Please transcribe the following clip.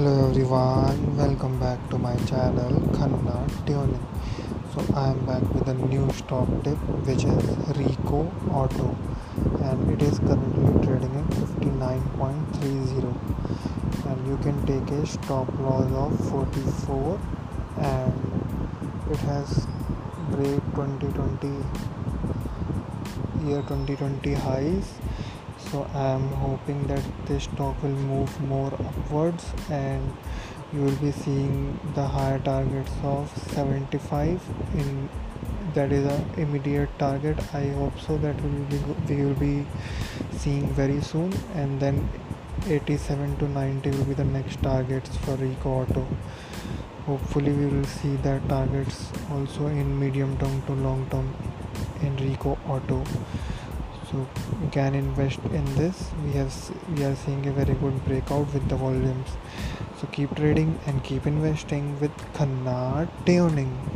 hello everyone welcome back to my channel khanna tuning so i am back with a new stock tip which is rico auto and it is currently trading at 59.30 and you can take a stop loss of 44 and it has break 2020 year 2020 highs so i am hoping that this stock will move more upwards and you will be seeing the higher targets of 75 in that is a immediate target i hope so that we will be we will be seeing very soon and then 87 to 90 will be the next targets for Rico Auto. Hopefully, we will see that targets also in medium term to long term in Rico Auto so you can invest in this. We have we are seeing a very good breakout with the volumes. So keep trading and keep investing with khanna tuning